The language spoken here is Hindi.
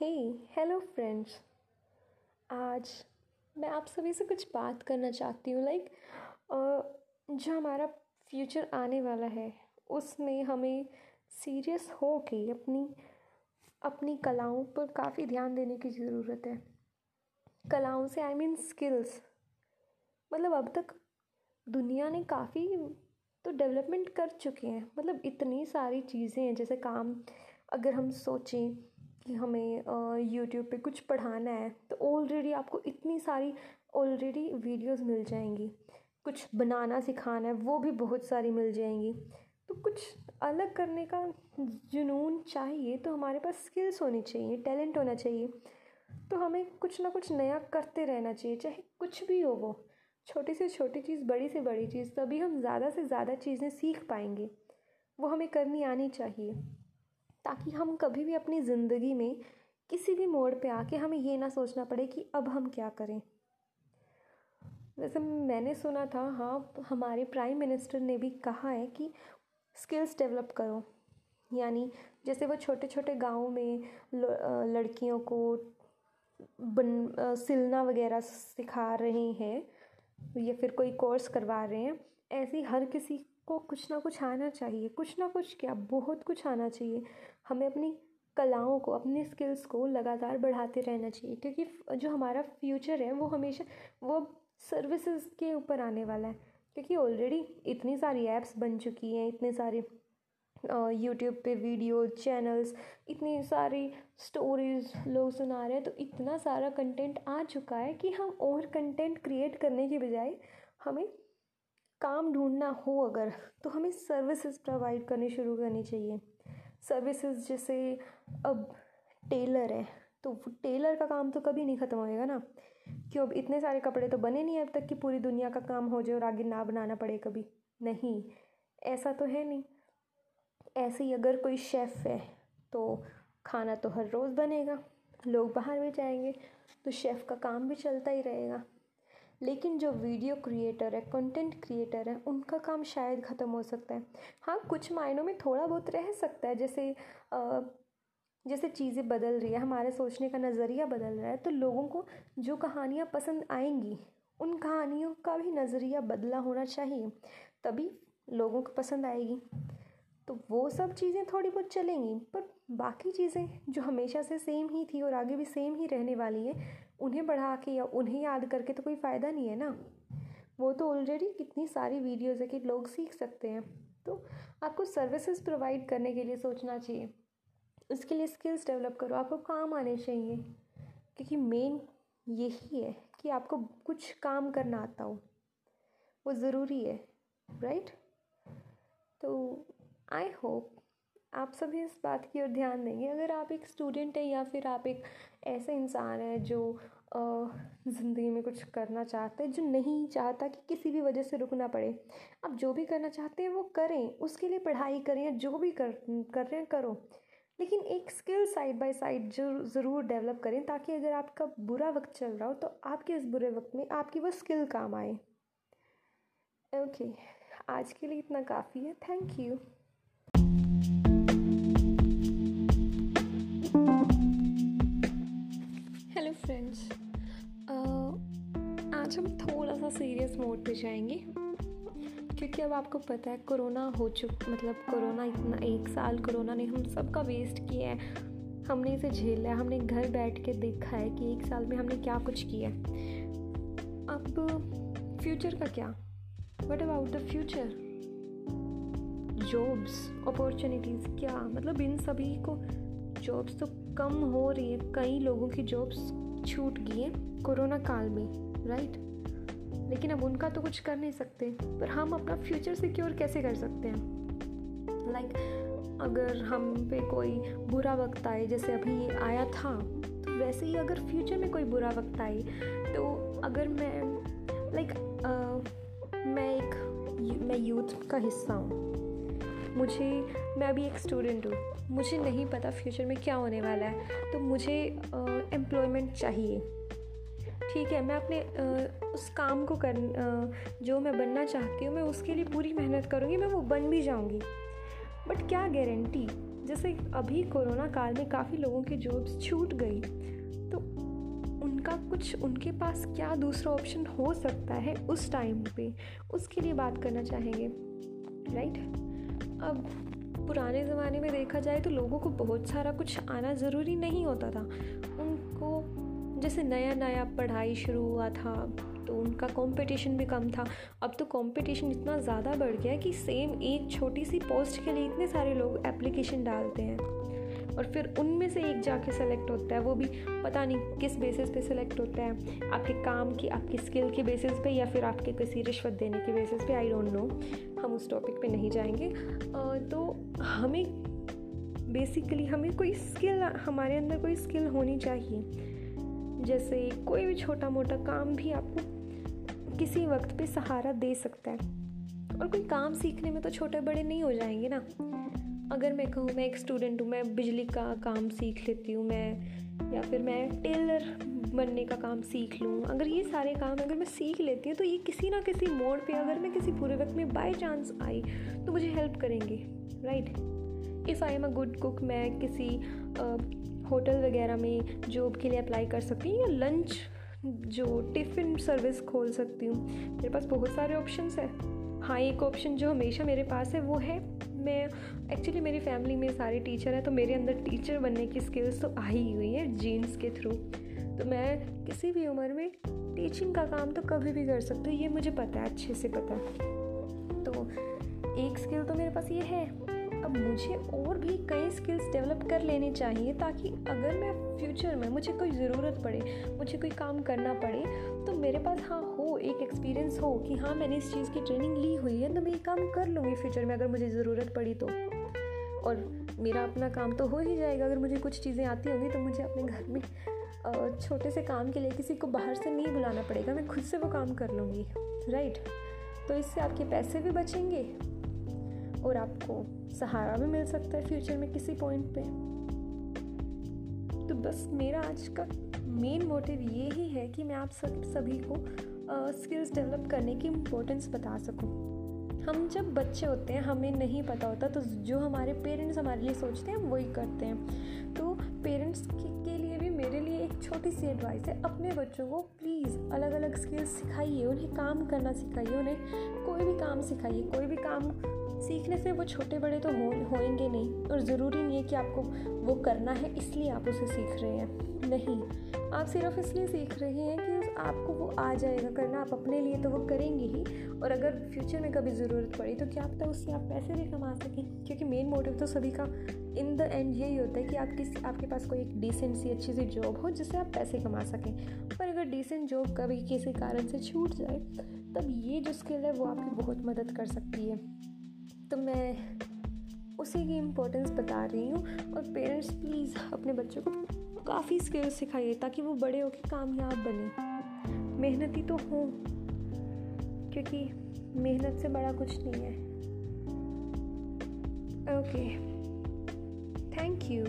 हे हेलो फ्रेंड्स आज मैं आप सभी से कुछ बात करना चाहती हूँ लाइक जो हमारा फ्यूचर आने वाला है, उसमें हमें सीरियस हो के अपनी अपनी कलाओं पर काफ़ी ध्यान देने की ज़रूरत है। कलाओं से आई मीन स्किल्स मतलब अब तक दुनिया ने काफ़ी तो डेवलपमेंट कर चुके हैं। मतलब इतनी सारी चीज़ें हैं, जैसे काम, अगर हम सोचें कि हमें यूट्यूब पे कुछ पढ़ाना है तो ऑलरेडी आपको इतनी सारी ऑलरेडी वीडियोस मिल जाएँगी। कुछ बनाना सिखाना है, वो भी बहुत सारी मिल जाएँगी। तो कुछ अलग करने का जुनून चाहिए तो हमारे पास स्किल्स होनी चाहिए टैलेंट होना चाहिए। तो हमें कुछ ना कुछ नया करते रहना चाहिए, चाहे कुछ भी हो वो। छोटी से छोटी चीज़, बड़ी से बड़ी चीज़, तभी हम ज़्यादा से ज़्यादा चीज़ें सीख पाएँगे। वो हमें करनी आनी चाहिए। ताकि हम कभी भी अपनी ज़िंदगी में किसी भी मोड़ पे आके हमें ये ना सोचना पड़े कि अब हम क्या करें। वैसे मैंने सुना था हाँ हमारे प्राइम मिनिस्टर ने भी कहा है कि स्किल्स डेवलप करो। यानी जैसे वो छोटे छोटे गाँव में लड़कियों को बन सिलना वगैरह सिखा रहे हैं या फिर कोई कोर्स करवा रहे हैं, ऐसे हर किसी को कुछ ना कुछ आना चाहिए, कुछ ना कुछ क्या, बहुत कुछ आना चाहिए। हमें अपनी कलाओं को, अपने स्किल्स को लगातार बढ़ाते रहना चाहिए, क्योंकि जो हमारा फ्यूचर है, वो हमेशा, वो सर्विसेज़ के ऊपर आने वाला है। क्योंकि ऑलरेडी इतनी सारी ऐप्स बन चुकी हैं, इतने सारे यूट्यूब पे वीडियो चैनल्स इतनी सारी स्टोरीज लोग सुना रहे हैं तो इतना सारा कंटेंट आ चुका है कि हम और कंटेंट क्रिएट करने के बजाय हमें काम ढूंढना हो अगर तो हमें सर्विसेज़ प्रोवाइड करनी शुरू करनी चाहिए। सर्विसेज़ जैसे अब टेलर है तो टेलर का काम तो कभी नहीं ख़त्म होएगा ना। क्यों, अब इतने सारे कपड़े तो बने नहीं अब तक कि पूरी दुनिया का काम हो जाए और आगे ना बनाना पड़े कभी। नहीं, ऐसा तो है नहीं। ऐसे ही अगर कोई शेफ़ है तो खाना तो हर रोज़ बनेगा, लोग बाहर भी जाएँगे तो शेफ़ का काम भी चलता ही रहेगा। लेकिन जो वीडियो क्रिएटर है कंटेंट क्रिएटर है उनका काम शायद ख़त्म हो सकता है। हाँ कुछ मायनों में थोड़ा बहुत रह सकता है जैसे आ, जैसे चीज़ें बदल रही है हमारे सोचने का नज़रिया बदल रहा है तो लोगों को जो कहानियाँ पसंद आएँगी उन कहानियों का भी नज़रिया बदला होना चाहिए तभी लोगों को पसंद आएगी। तो वो सब चीज़ें थोड़ी बहुत चलेंगी, पर बाकी चीज़ें जो हमेशा से सेम ही थी और आगे भी सेम ही रहने वाली हैं, उन्हें बढ़ा के या उन्हें याद करके तो कोई फ़ायदा नहीं है ना? वो तो ऑलरेडी कितनी सारी वीडियोज़ है कि लोग सीख सकते हैं। तो आपको सर्विसेज़ प्रोवाइड करने के लिए सोचना चाहिए। उसके लिए स्किल्स डेवलप करो। आपको काम आने चाहिए। क्योंकि मेन यही है कि आपको कुछ काम करना आता हो। वो ज़रूरी है राइट तो आई होप आप सभी इस बात की ओर ध्यान देंगे। अगर आप एक स्टूडेंट हैं या फिर आप एक ऐसे इंसान हैं जो ज़िंदगी में कुछ करना चाहते हैं जो नहीं चाहता कि किसी भी वजह से रुकना पड़े आप जो भी करना चाहते हैं वो करें। उसके लिए पढ़ाई करें या जो भी कर कर रहे हैं करो। लेकिन एक स्किल साइड बाय साइड जो ज़रूर डेवलप करें ताकि अगर आपका बुरा वक्त चल रहा हो तो आपके इस बुरे वक्त में आपकी वो स्किल काम आए। ओके okay, आज के लिए इतना काफ़ी है। थैंक यू थोड़ा सीरियस मोड पे जाएँगे? क्योंकि अब आपको पता है कोरोना हो चुक मतलब कोरोना इतना, एक साल कोरोना ने हम सबका वेस्ट किया है। हमने इसे झेला है, हमने घर बैठ के देखा है कि एक साल में हमने क्या कुछ किया है। अब फ्यूचर का क्या? What about the future jobs opportunities क्या? मतलब इन सभी को जॉब्स तो कम हो रही है। कई लोगों की जॉब्स छूट गई हैं कोरोना काल में राइट लेकिन अब उनका तो कुछ कर नहीं सकते। पर हम अपना फ्यूचर सिक्योर कैसे कर सकते हैं? लाइक like, अगर हम पे कोई बुरा वक्त आए जैसे अभी आया था तो वैसे ही अगर फ्यूचर में कोई बुरा वक्त आए तो अगर मैं लाइक like, uh, मैं एक मैं यूथ का हिस्सा हूँ। मुझे मैं अभी एक स्टूडेंट हूँ। मुझे नहीं पता फ्यूचर में क्या होने वाला है। तो मुझे एम्प्लॉयमेंट uh, चाहिए। ठीक है मैं अपने आ, उस काम को कर आ, जो मैं बनना चाहती हूँ मैं उसके लिए पूरी मेहनत करूँगी मैं वो बन भी जाऊँगी। बट क्या गारंटी जैसे अभी कोरोना काल में काफ़ी लोगों की जॉब्स छूट गई तो उनका कुछ उनके पास क्या दूसरा ऑप्शन हो सकता है उस टाइम पे? उसके लिए बात करना चाहेंगे राइट अब पुराने ज़माने में देखा जाए तो लोगों को बहुत सारा कुछ आना ज़रूरी नहीं होता था। उनको जैसे नया नया पढ़ाई शुरू हुआ था तो उनका कंपटीशन भी कम था। अब तो कंपटीशन इतना ज़्यादा बढ़ गया है कि सेम एक छोटी सी पोस्ट के लिए इतने सारे लोग एप्लीकेशन डालते हैं। और फिर उनमें से एक जाके सेलेक्ट होता है, वो भी पता नहीं किस बेसिस पे सेलेक्ट होता है। आपके काम की, आपकी स्किल के बेसिस पे या फिर आपके किसी रिश्वत देने के बेसिस पे आई डोंट नो हम उस टॉपिक पे नहीं जाएँगे। तो हमें बेसिकली हमें कोई स्किल हमारे अंदर कोई स्किल होनी चाहिए। जैसे कोई भी छोटा मोटा काम भी आपको किसी वक्त पे सहारा दे सकता है। और कोई काम सीखने में तो छोटे बड़े नहीं हो जाएँगे ना। अगर मैं कहूँ, मैं एक स्टूडेंट हूँ, मैं बिजली का काम सीख लेती हूँ, मैं या फिर मैं टेलर बनने का काम सीख लूँ। अगर ये सारे काम अगर मैं सीख लेती हूँ तो ये किसी ना किसी मोड़ पे अगर मैं किसी पूरे वक्त में बाई चांस आई तो मुझे हेल्प करेंगे right if I am a good cook मैं किसी होटल वगैरह में जॉब के लिए अप्लाई कर सकती हूँ या लंच जो टिफ़िन सर्विस खोल सकती हूँ। मेरे पास बहुत सारे ऑप्शंस है। हाँ एक ऑप्शन जो हमेशा मेरे पास है वो है, मैं एक्चुअली मेरी फैमिली में सारे टीचर हैं तो मेरे अंदर टीचर बनने की स्किल्स तो आई हुई है जीन्स के थ्रू तो मैं किसी भी उम्र में टीचिंग का काम तो कभी भी कर सकती हूँ, ये मुझे पता है, अच्छे से पता है। तो एक स्किल तो मेरे पास ये है अब मुझे और भी कई स्किल्स डेवलप कर लेने चाहिए ताकि अगर मैं फ्यूचर में मुझे कोई ज़रूरत पड़े, मुझे कोई काम करना पड़े तो मेरे पास हाँ हो, एक एक्सपीरियंस हो कि हाँ मैंने इस चीज़ की ट्रेनिंग ली हुई है तो मैं ये काम कर लूँगी फ्यूचर में अगर मुझे ज़रूरत पड़ी तो। और मेरा अपना काम तो हो ही जाएगा, अगर मुझे कुछ चीज़ें आती होंगी तो मुझे अपने घर में छोटे से काम के लिए किसी को बाहर से नहीं बुलाना पड़ेगा, मैं खुद से वो काम कर लूँगी राइट तो इससे आपके पैसे भी बचेंगे और आपको सहारा भी मिल सकता है फ्यूचर में किसी पॉइंट पे। तो बस मेरा आज का मेन मोटिव ये ही है कि मैं आप सब, सभी को स्किल्स डेवलप करने की इम्पोर्टेंस बता सकूँ। हम जब बच्चे होते हैं, हमें नहीं पता होता तो जो हमारे पेरेंट्स हमारे लिए सोचते हैं वही करते हैं। तो पेरेंट्स के लिए भी मेरे लिए एक छोटी सी एडवाइस है, अपने बच्चों को प्लीज़ अलग अलग स्किल्स सिखाइए, उन्हें काम करना सिखाइए, उन्हें कोई भी काम सिखाइए, कोई भी काम सीखने से वो छोटे बड़े तो हो, होएँगे नहीं और ज़रूरी नहीं है कि आपको वो करना है, इसलिए आप उसे सीख रहे हैं। नहीं, आप सिर्फ़ इसलिए सीख रहे हैं कि आपको वो आ जाएगा करना, आप अपने लिए तो वो करेंगे ही और अगर फ्यूचर में कभी ज़रूरत पड़ी तो क्या पता उससे आप पैसे भी कमा सकें? क्योंकि मेन मोटिव तो सभी का इन द एंड यही होता है कि आप किस, आपके पास कोई एक डिसेंट सी अच्छी सी जॉब हो जिससे आप पैसे कमा सकें। पर अगर डिसेंट जॉब कभी किसी कारण से छूट जाए, तब ये जो स्किल है वो आपकी बहुत मदद कर सकती है। तो मैं उसी की इम्पोर्टेंस बता रही हूँ और पेरेंट्स प्लीज़ अपने बच्चों को काफ़ी स्किल्स सिखाइए ताकि वो बड़े होकर कामयाब बने। मेहनती तो हों, क्योंकि मेहनत से बड़ा कुछ नहीं है। Okay thank you